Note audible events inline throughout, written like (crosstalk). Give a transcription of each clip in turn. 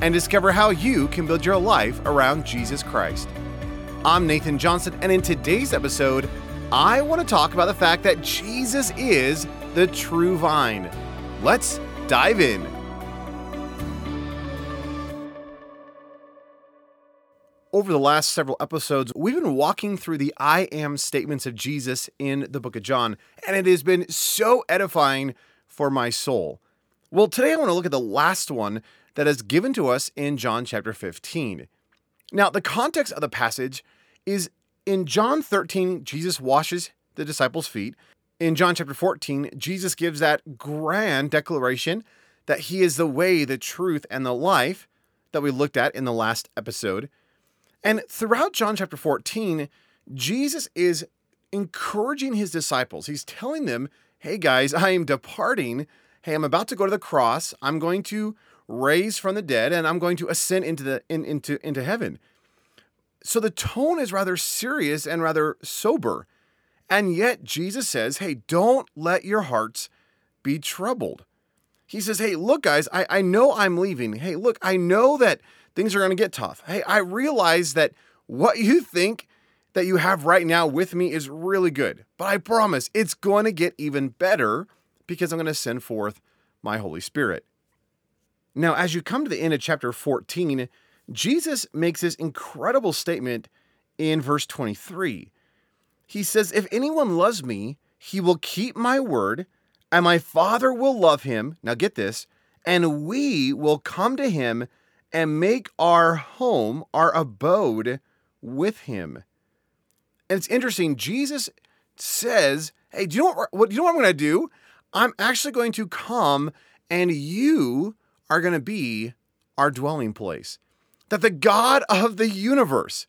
and discover how you can build your life around Jesus Christ. I'm Nathan Johnson, and in today's episode, I want to talk about the fact that Jesus is the true vine. Let's dive in. Over the last several episodes, we've been walking through the I am statements of Jesus in the book of John, and it has been so edifying for my soul. Well, today I want to look at the last one that is given to us in John chapter 15. Now, the context of the passage is in John 13, Jesus washes the disciples' feet. In John chapter 14, Jesus gives that grand declaration that he is the way, the truth, and the life that we looked at in the last episode. And throughout John chapter 14, Jesus is encouraging his disciples. He's telling them, hey guys, I am departing. Hey, I'm about to go to the cross. I'm going to raised from the dead, and I'm going to ascend into the in, into into heaven. So the tone is rather serious and rather sober. And yet Jesus says, hey, don't let your hearts be troubled. He says, hey, look, guys, I, I know I'm leaving. Hey, look, I know that things are going to get tough. Hey, I realize that what you think that you have right now with me is really good. But I promise it's going to get even better because I'm going to send forth my Holy Spirit. Now, as you come to the end of chapter 14, Jesus makes this incredible statement in verse 23. He says, If anyone loves me, he will keep my word, and my Father will love him. Now, get this, and we will come to him and make our home, our abode with him. And it's interesting, Jesus says, Hey, do you know what, what, do you know what I'm going to do? I'm actually going to come and you are going to be our dwelling place. That the God of the universe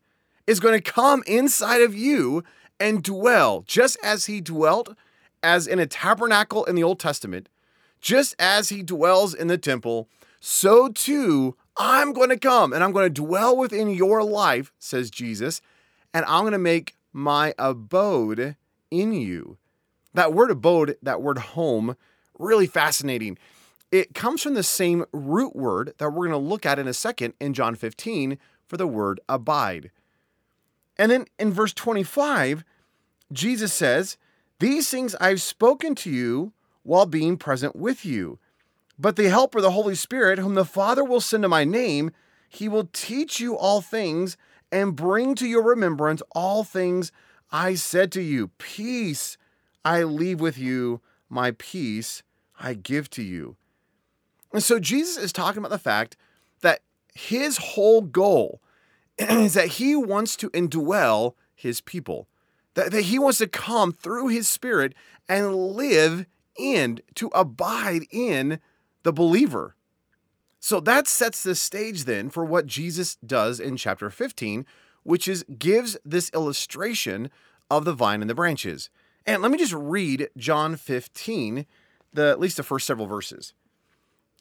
is going to come inside of you and dwell, just as he dwelt as in a tabernacle in the Old Testament, just as he dwells in the temple, so too I'm going to come and I'm going to dwell within your life, says Jesus, and I'm going to make my abode in you. That word abode, that word home, really fascinating it comes from the same root word that we're going to look at in a second in John 15 for the word abide. And then in verse 25, Jesus says, These things I've spoken to you while being present with you. But the Helper, the Holy Spirit, whom the Father will send in my name, he will teach you all things and bring to your remembrance all things I said to you. Peace I leave with you, my peace I give to you. And so Jesus is talking about the fact that his whole goal (clears throat) is that he wants to indwell his people, that, that he wants to come through his spirit and live in, to abide in the believer. So that sets the stage then for what Jesus does in chapter 15, which is gives this illustration of the vine and the branches. And let me just read John 15, the at least the first several verses.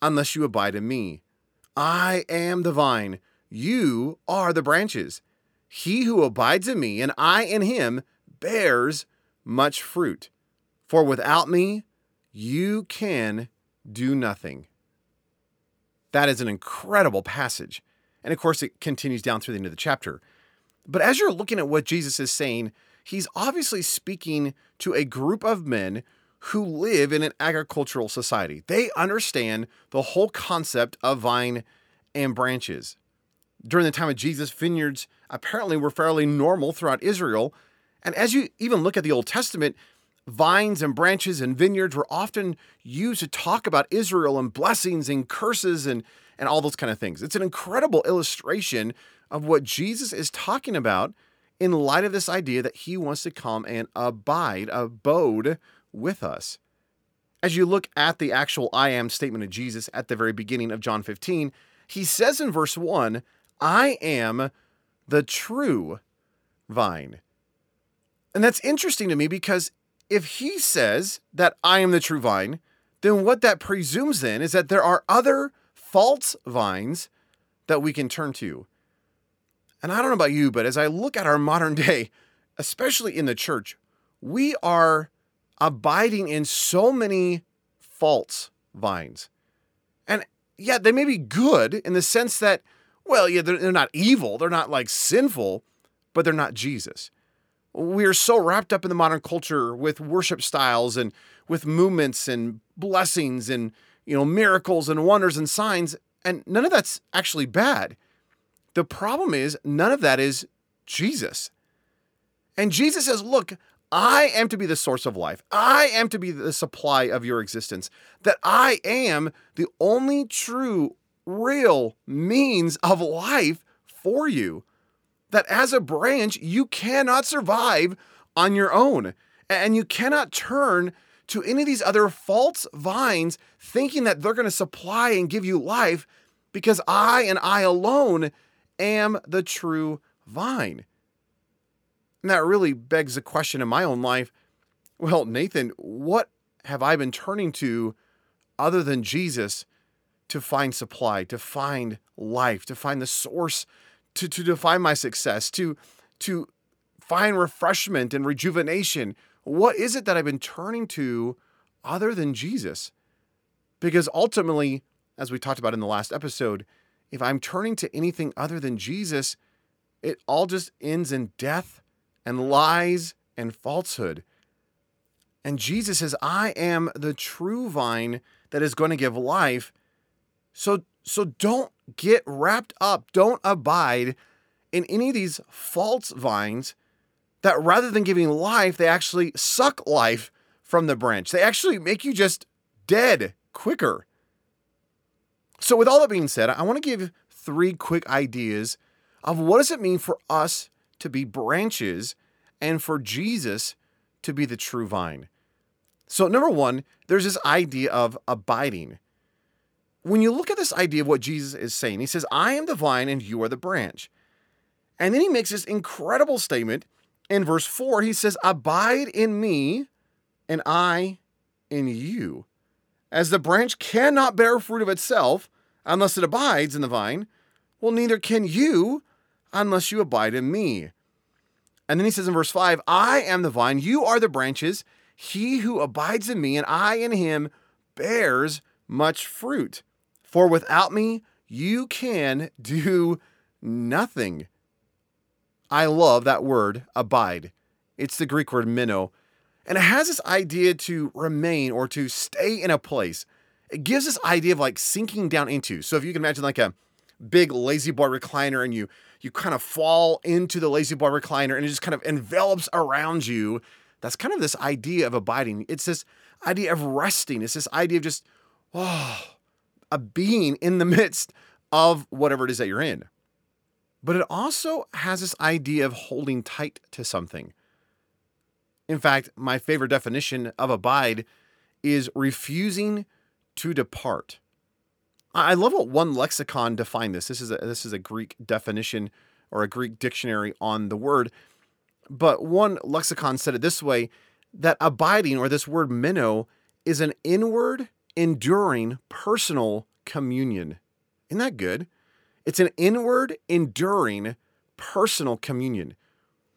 unless you abide in me. I am the vine, you are the branches. He who abides in me and I in him bears much fruit. For without me, you can do nothing. That is an incredible passage. And of course, it continues down through the end of the chapter. But as you're looking at what Jesus is saying, he's obviously speaking to a group of men who live in an agricultural society. They understand the whole concept of vine and branches. During the time of Jesus, vineyards apparently were fairly normal throughout Israel. And as you even look at the Old Testament, vines and branches and vineyards were often used to talk about Israel and blessings and curses and, and all those kind of things. It's an incredible illustration of what Jesus is talking about in light of this idea that he wants to come and abide, abode with us. As you look at the actual I am statement of Jesus at the very beginning of John 15, he says in verse 1, I am the true vine. And that's interesting to me because if he says that I am the true vine, then what that presumes then is that there are other false vines that we can turn to. And I don't know about you, but as I look at our modern (laughs) day, especially in the church, we are abiding in so many false vines. And yeah, they may be good in the sense that well, yeah, they're, they're not evil, they're not like sinful, but they're not Jesus. We are so wrapped up in the modern culture with worship styles and with movements and blessings and you know miracles and wonders and signs and none of that's actually bad. The problem is none of that is Jesus. And Jesus says, "Look, I am to be the source of life. I am to be the supply of your existence. That I am the only true real means of life for you. That as a branch, you cannot survive on your own. And you cannot turn to any of these other false vines thinking that they're going to supply and give you life because I and I alone am the true vine. And that really begs the question in my own life well, Nathan, what have I been turning to other than Jesus to find supply, to find life, to find the source, to, to define my success, to, to find refreshment and rejuvenation. What is it that I've been turning to other than Jesus? Because ultimately, as we talked about in the last episode, if I'm turning to anything other than Jesus, it all just ends in death and lies and falsehood. And Jesus says, I am the true vine that is going to give life. So so don't get wrapped up, don't abide in any of these false vines that rather than giving life, they actually suck life from the branch. They actually make you just dead quicker. So with all that being said, I want to give three quick ideas of what does it mean for us to be branches and for Jesus to be the true vine. So number 1, there's this idea of abiding when you look at this idea of what Jesus is saying, he says, I am the vine and you are the branch. And then he makes this incredible statement in verse 4. He says, Abide in me and I in you. As the branch cannot bear fruit of itself unless it abides in the vine, well, neither can you unless you abide in me. And then he says in verse 5, I am the vine, you are the branches. He who abides in me and I in him bears much fruit. For without me, you can do nothing. I love that word, abide. It's the Greek word meno. And it has this idea to remain or to stay in a place. It gives this idea of like sinking down into. So if you can imagine like a big La-Z-Boy recliner and you you kind of fall into the La-Z-Boy recliner and it just kind of envelops around you. That's kind of this idea of abiding. It's this idea of resting. It's this idea of just, oh, a being in the midst of whatever it is that you're in. but it also has this idea of holding tight to something. In fact, my favorite definition of abide is refusing to depart. I love what one lexicon defined this. This is a, this is a Greek definition or a Greek dictionary on the word. But one lexicon said it this way that abiding, or this word meno, is an inward, enduring, personal communion. Isn't that good? It's an inward, enduring, personal communion.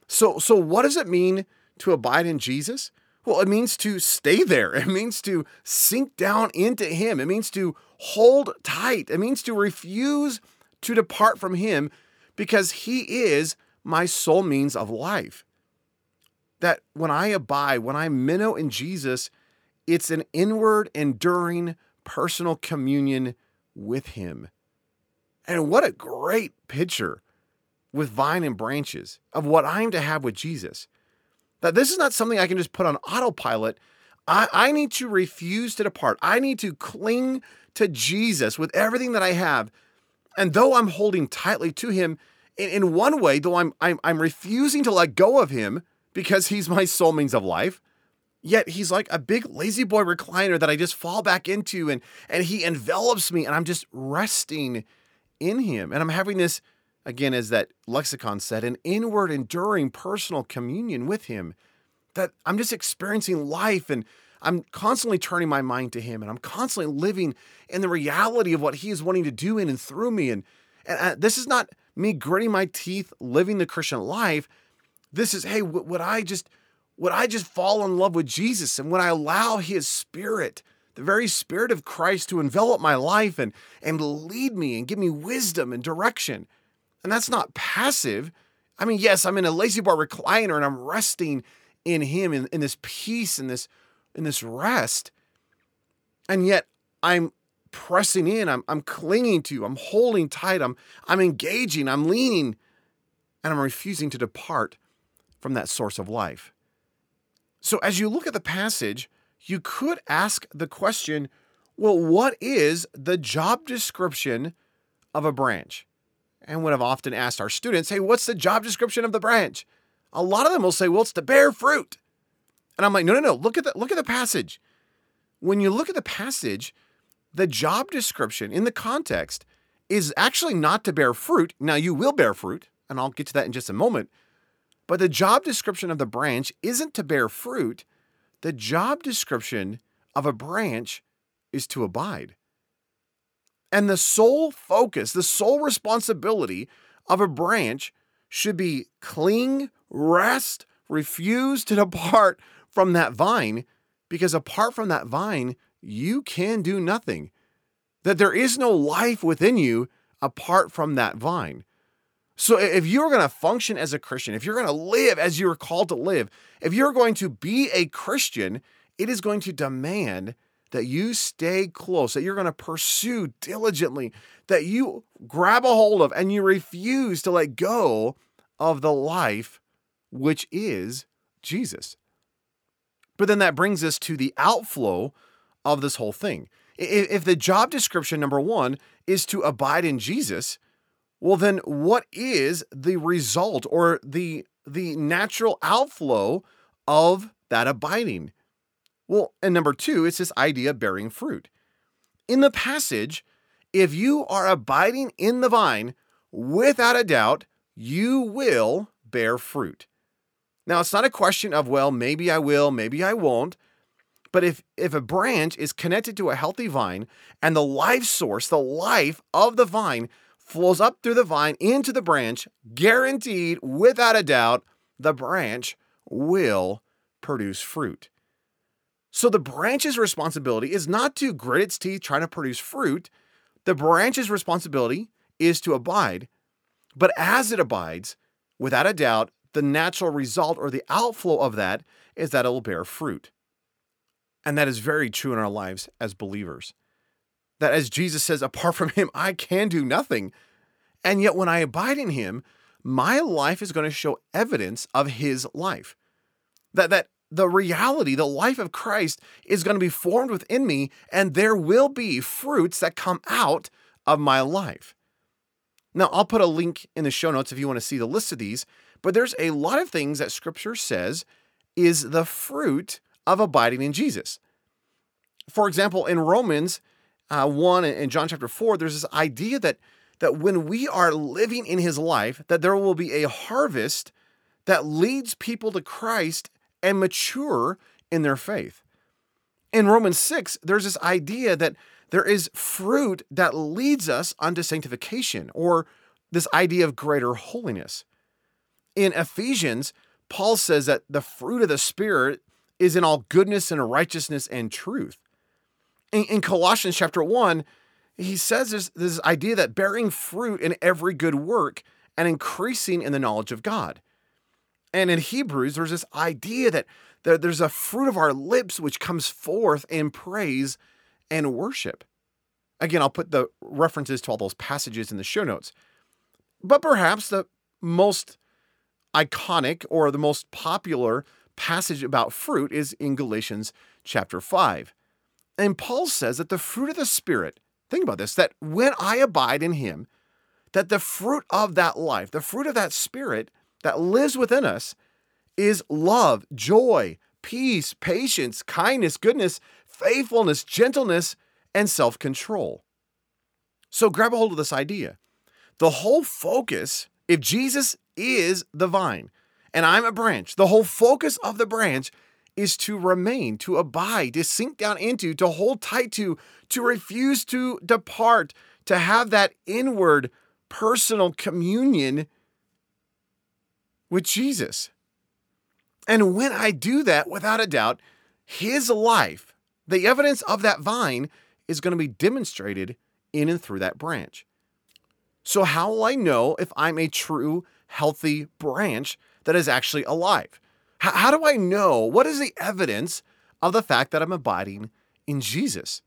So, so what does it mean to abide in Jesus? Well, it means to stay there. (laughs) It means to sink down into Him. It means to hold tight. It means to refuse to depart from Him because He is my sole means of life. That when I abide, when I meno in Jesus, it's an inward, enduring, personal communion with Him. And what a great picture with vine and branches of what I'm to have with Jesus. That this is not something I can just put on autopilot. I, I need to refuse to depart. I need to cling to Jesus with everything that I have. And though I'm holding tightly to him, in, in one way, though I'm, I'm I'm refusing to let go of him because he's my sole means of life, yet he's like a big La-Z-Boy recliner that I just fall back into and and he envelops me and I'm just resting in him. And I'm having this, again, as that lexicon said, an inward, enduring personal communion with him. That I'm just experiencing life and I'm constantly turning my mind to him and I'm constantly living in the reality of what he is wanting to do in and through me. And, and uh, this is not me gritting my teeth, living the Christian life. This is, hey, would I just would I just fall in love with Jesus and would I allow his spirit the very Spirit of Christ to envelop my life and, and lead me and give me wisdom and direction. And that's not passive. I mean, yes, I'm in a La-Z-Boy recliner and I'm resting in Him in, in this peace and this in this rest. And yet I'm pressing in, I'm, I'm clinging to, I'm holding tight, I'm, I'm engaging, I'm leaning, and I'm refusing to depart from that source of life. So as you look at the passage, you could ask the question well, what is the job description of a branch? And would have often asked our students, hey, what's the job description of the branch? A lot of them will say, well, it's to bear fruit. And I'm like, no, no, no, look at the look at the passage. When you look at the passage, the job description in the context is actually not to bear fruit. Now you will bear fruit, and I'll get to that in just a moment. But the job description of the branch isn't to bear fruit, the job description of a branch is to abide. And the sole focus, the sole responsibility of a branch should be cling, rest, refuse to (laughs) depart from that vine, because apart from that vine, you can do nothing. That there is no life within you apart from that vine. So if you're going to function as a Christian, if you're going to live as you're called to live, if you're going to be a Christian, it is going to demand that you stay close, that you're going to pursue diligently, that you grab a hold of and you refuse to let go of the life which is Jesus. But then that brings us to the outflow of this whole thing. If the job description, number one, is to abide in Jesus, well, then what is the result or the the natural outflow of that abiding? Well, and number two, it's this idea of bearing fruit. In the passage, if you are abiding in the vine, without a doubt, you will bear fruit. Now, it's not a question of, well, maybe I will, maybe I won't. But if, if a branch is connected to a healthy vine and the life source, the life of the vine flows up through the vine into the branch, guaranteed, without a doubt, the branch will produce fruit. So the branch's responsibility is not to grit its teeth trying to produce fruit. The branch's responsibility is to abide. But as it abides, without a doubt, the natural result or the outflow of that is that it will bear fruit. And that is very true in our lives as believers that as Jesus says, apart from him, I can do nothing. And yet, when I abide in him, my life is going to show evidence of his life. That, that the reality, the life of Christ is going to be formed within me, and there will be fruits that come out of my life. Now, I'll put a link in the show notes if you want to see the list of these, but there's a lot of things that scripture says is the fruit of abiding in Jesus. For example, in Romans uh, 1 and John chapter 4, there's this idea that, that when we are living in his life, that there will be a harvest that leads people to Christ and mature in their faith. In Romans 6, there's this idea that there is fruit that leads us unto sanctification or this idea of greater holiness. In Ephesians, Paul says that the fruit of the Spirit is in all goodness and righteousness and truth. In, in Colossians chapter 1, he says there's this idea that bearing fruit in every good work and increasing in the knowledge of God. And in Hebrews, there's this idea that there's a fruit of our lips which comes forth in praise and worship. Again, I'll put the references to all those passages in the show notes. But perhaps the most iconic or the most popular passage about fruit is in Galatians chapter 5. And Paul says that the fruit of the Spirit, think about this, that when I abide in Him, that the fruit of that life, the fruit of that Spirit that lives within us, is love, joy, peace, patience, kindness, goodness, faithfulness, gentleness, and self control. So grab a hold of this idea. The whole focus, if Jesus is the vine and I'm a branch, the whole focus of the branch is to remain, to abide, to sink down into, to hold tight to, to refuse to depart, to have that inward personal communion with Jesus. And when I do that, without a doubt, his life, the evidence of that vine, is going to be demonstrated in and through that branch. So, how will I know if I'm a true, healthy branch that is actually alive? How do I know? What is the evidence of the fact that I'm abiding in Jesus?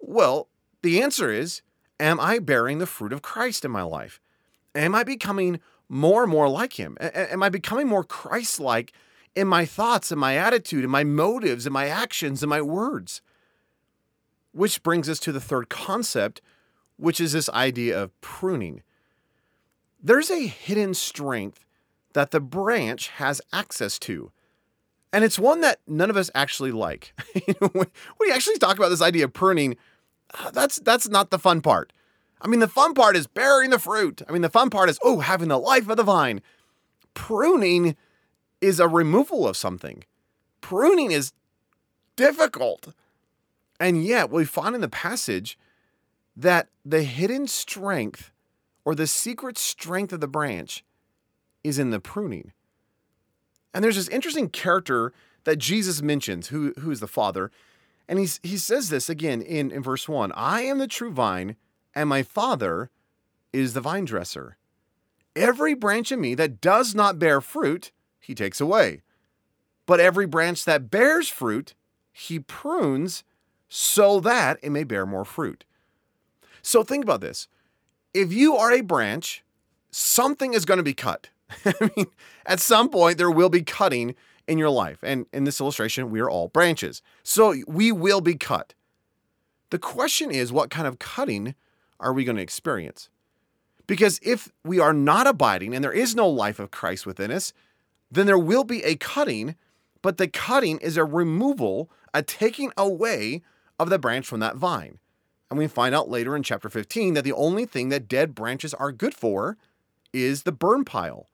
Well, the answer is Am I bearing the fruit of Christ in my life? Am I becoming more and more like him? Am I becoming more Christ like in my thoughts and my attitude and my motives and my actions and my words? Which brings us to the third concept, which is this idea of pruning. There's a hidden strength that the branch has access to. And it's one that none of us actually like. (laughs) when we actually talk about this idea of pruning, uh, that's that's not the fun part. I mean, the fun part is bearing the fruit. I mean, the fun part is, oh, having the life of the vine. Pruning is a removal of something. Pruning is difficult. And yet, we find in the passage that the hidden strength or the secret strength of the branch is in the pruning. And there's this interesting character that Jesus mentions, who, who is the Father. And he's, he says this again in, in verse 1 I am the true vine, and my Father is the vine dresser. Every branch in me that does not bear fruit, he takes away. But every branch that bears fruit, he prunes so that it may bear more fruit. So think about this. If you are a branch, something is going to be cut. (laughs) I mean, at some point, there will be cutting in your life. And in this illustration, we are all branches. So we will be cut. The question is, what kind of cutting are we going to experience? Because if we are not abiding and there is no life of Christ within us, then there will be a cutting, but the cutting is a removal, a taking away of the branch from that vine. And we find out later in chapter 15 that the only thing that dead branches are good for is the burn pile.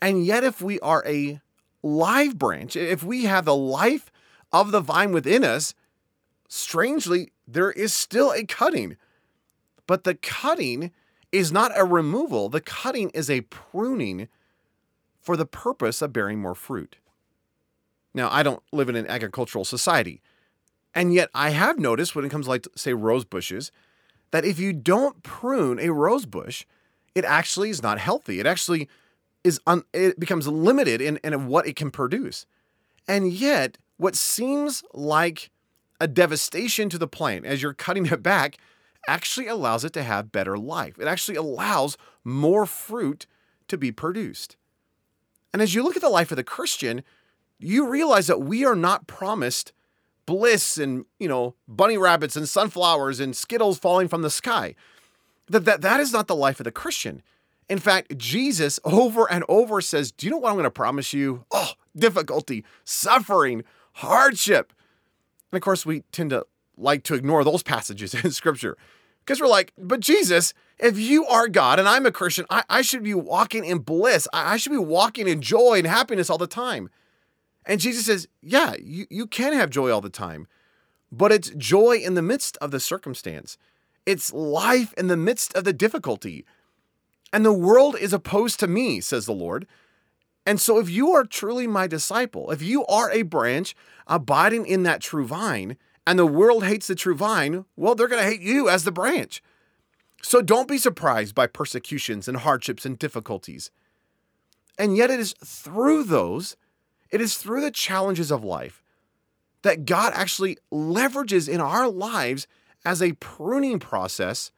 And yet, if we are a live branch, if we have the life of the vine within us, strangely, there is still a cutting. But the cutting is not a removal, the cutting is a pruning for the purpose of bearing more fruit. Now, I don't live in an agricultural society, and yet I have noticed when it comes to, like, say, rose bushes, that if you don't prune a rose bush, it actually is not healthy. It actually is un- it becomes limited in, in what it can produce. And yet, what seems like a devastation to the plant as you're cutting it back actually allows it to have better life. It actually allows more fruit to be produced. And as you look at the life of the Christian, you realize that we are not promised bliss and, you know, bunny rabbits and sunflowers and skittles falling from the sky. That, that that is not the life of the Christian. In fact, Jesus over and over says, Do you know what I'm going to promise you? Oh, difficulty, suffering, hardship. And of course, we tend to like to ignore those passages (laughs) in scripture because we're like, But Jesus, if you are God and I'm a Christian, I, I should be walking in bliss. I, I should be walking in joy and happiness all the time. And Jesus says, Yeah, you, you can have joy all the time, but it's joy in the midst of the circumstance. It's life in the midst of the difficulty. And the world is opposed to me, says the Lord. And so, if you are truly my disciple, if you are a branch abiding in that true vine, and the world hates the true vine, well, they're going to hate you as the branch. So, don't be surprised by persecutions and hardships and difficulties. And yet, it is through those, it is through the challenges of life that God actually leverages in our lives as a pruning process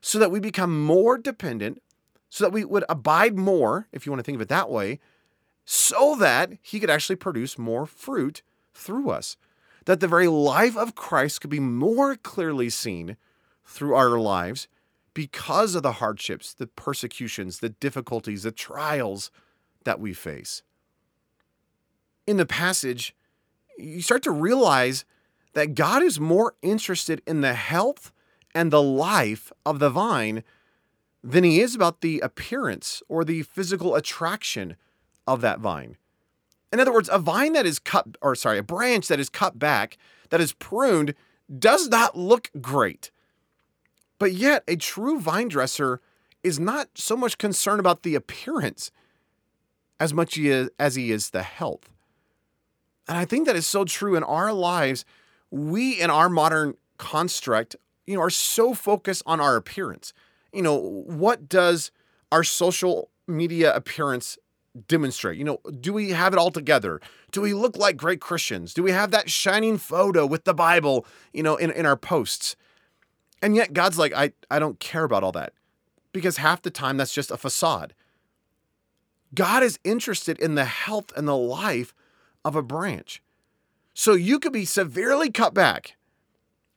so that we become more dependent, so that we would abide more, if you want to think of it that way, so that he could actually produce more fruit through us. That the very life of Christ could be more clearly seen through our lives because of the hardships, the persecutions, the difficulties, the trials that we face. In the passage, you start to realize that God is more interested in the health and the life of the vine than he is about the appearance or the physical attraction of that vine. In other words, a vine that is cut, or sorry, a branch that is cut back, that is pruned, does not look great. But yet, a true vine dresser is not so much concerned about the appearance as much as he is the health. And I think that is so true in our lives we in our modern construct, you know, are so focused on our appearance. You know, what does our social media appearance demonstrate? You know, do we have it all together? Do we look like great Christians? Do we have that shining photo with the Bible, you know, in, in our posts? And yet God's like, I, I don't care about all that because half the time that's just a facade. God is interested in the health and the life of a branch. So you could be severely cut back.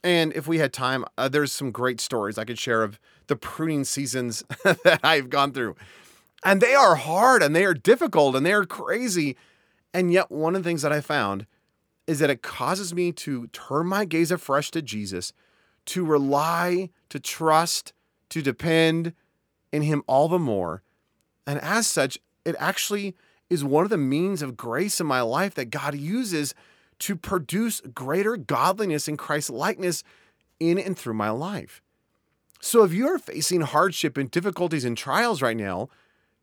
And if we had time, uh, there's some great stories I could share of the pruning seasons (laughs) that I've gone through. And they are hard and they are difficult and they are crazy. And yet, one of the things that I found is that it causes me to turn my gaze afresh to Jesus, to rely, to trust, to depend in Him all the more. And as such, it actually is one of the means of grace in my life that God uses to produce greater godliness in Christ's likeness in and through my life. So if you are facing hardship and difficulties and trials right now,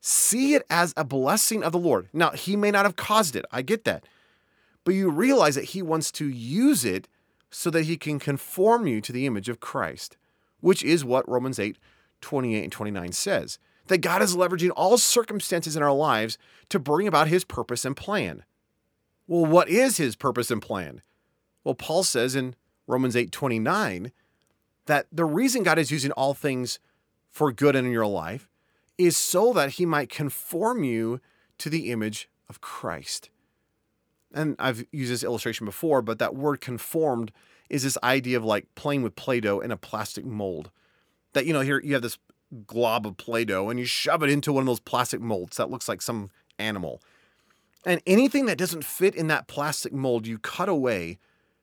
see it as a blessing of the Lord. Now, He may not have caused it, I get that. But you realize that He wants to use it so that He can conform you to the image of Christ, which is what Romans 8 28 and 29 says. That God is leveraging all circumstances in our lives to bring about His purpose and plan. Well, what is his purpose and plan? Well, Paul says in Romans 8 29 that the reason God is using all things for good in your life is so that he might conform you to the image of Christ. And I've used this illustration before, but that word conformed is this idea of like playing with Play Doh in a plastic mold. That, you know, here you have this glob of Play Doh and you shove it into one of those plastic molds that looks like some animal. And anything that doesn't fit in that plastic mold, you cut away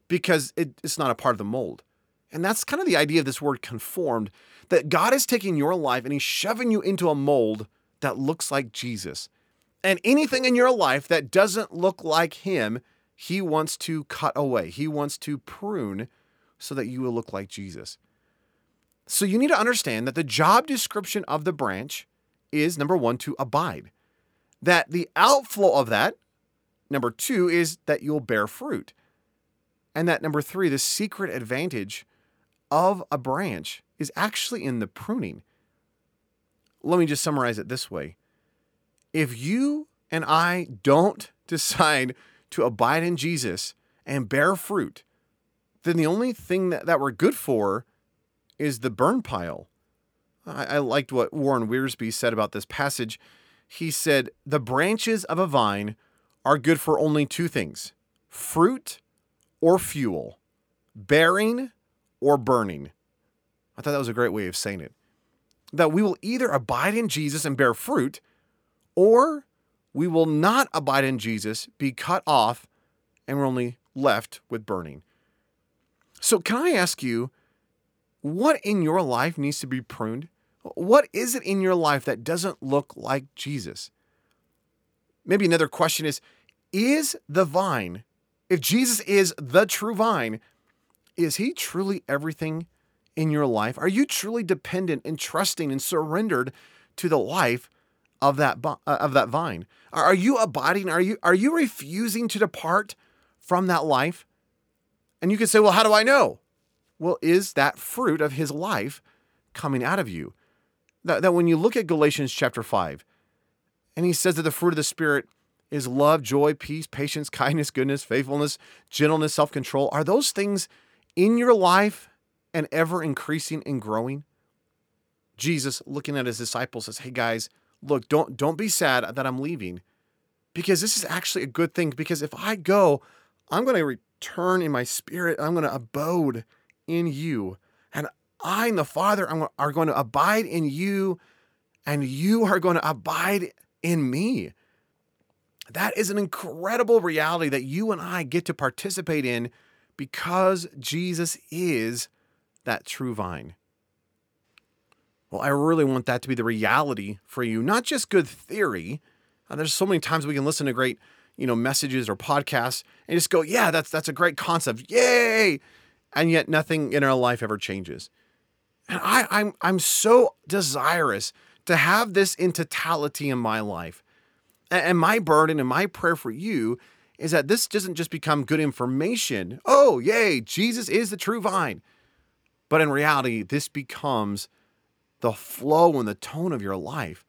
because it, it's not a part of the mold. And that's kind of the idea of this word conformed that God is taking your life and He's shoving you into a mold that looks like Jesus. And anything in your life that doesn't look like Him, He wants to cut away. He wants to prune so that you will look like Jesus. So you need to understand that the job description of the branch is number one, to abide that the outflow of that, number two, is that you'll bear fruit. And that number three, the secret advantage of a branch is actually in the pruning. Let me just summarize it this way. If you and I don't (laughs) decide to abide in Jesus and bear fruit, then the only thing that, that we're good for is the burn pile. I, I liked what Warren Wiersbe said about this passage he said, The branches of a vine are good for only two things fruit or fuel, bearing or burning. I thought that was a great way of saying it. that we will either abide in Jesus and bear fruit, or we will not abide in Jesus, be cut off, and we're only left with burning. So, can I ask you, what in your life needs to be pruned? What is it in your life that doesn't look like Jesus? Maybe another question is Is the vine, if Jesus is the true vine, is he truly everything in your life? Are you truly dependent and trusting and surrendered to the life of that uh, of that vine? Are you abiding? Are you are you refusing to depart from that life? And you can say, "Well, how do I know?" Well, is that fruit of his life coming out of you? That, that when you look at Galatians chapter 5, and he says that the fruit of the Spirit is love, joy, peace, patience, (laughs) kindness, goodness, faithfulness, gentleness, self control. Are those things in your life and ever increasing and growing? Jesus, looking at his disciples, says, Hey guys, look, don't, don't be sad that I'm leaving because this is actually a good thing. Because if I go, I'm going to return in my spirit, I'm going to abode in you. And I and the Father are going to abide in you, and you are going to abide in me. That is an incredible reality that you and I get to participate in because Jesus is that true vine. Well, I really want that to be the reality for you, not just good theory. Uh, there's so many times we can listen to great, you know, messages or podcasts and just go, "Yeah, that's that's a great concept. Yay!" And yet nothing in our life ever changes. And I, I'm I'm so desirous to have this in totality in my life. And my burden and my prayer for you is that this doesn't just become good information. Oh, yay, Jesus is the true vine. But in reality, this becomes the flow and the tone of your life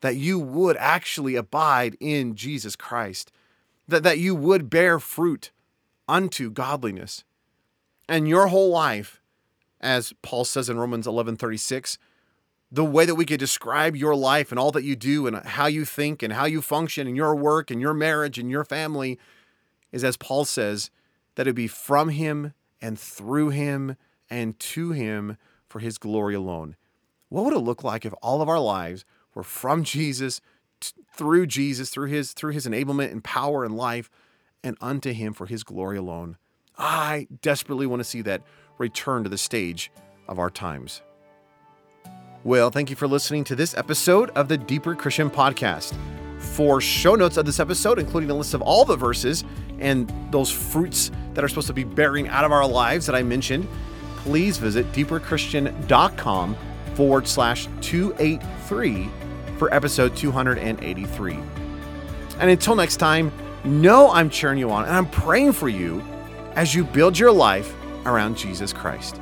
that you would actually abide in Jesus Christ, that, that you would bear fruit unto godliness. And your whole life, as Paul says in Romans 11 36, the way that we could describe your life and all that you do and how you think and how you function in your work and your marriage and your family is as Paul says that it be from him and through him and to him for his glory alone. What would it look like if all of our lives were from Jesus t- through Jesus through his through his enablement and power and life and unto him for his glory alone? I desperately want to see that return to the stage of our times. Well, thank you for listening to this episode of the Deeper Christian Podcast. For show notes of this episode, including a list of all the verses and those fruits that are supposed to be bearing out of our lives that I mentioned, please visit deeperchristian.com forward slash 283 for episode 283. And until next time, know I'm cheering you on and I'm praying for you as you build your life around Jesus Christ.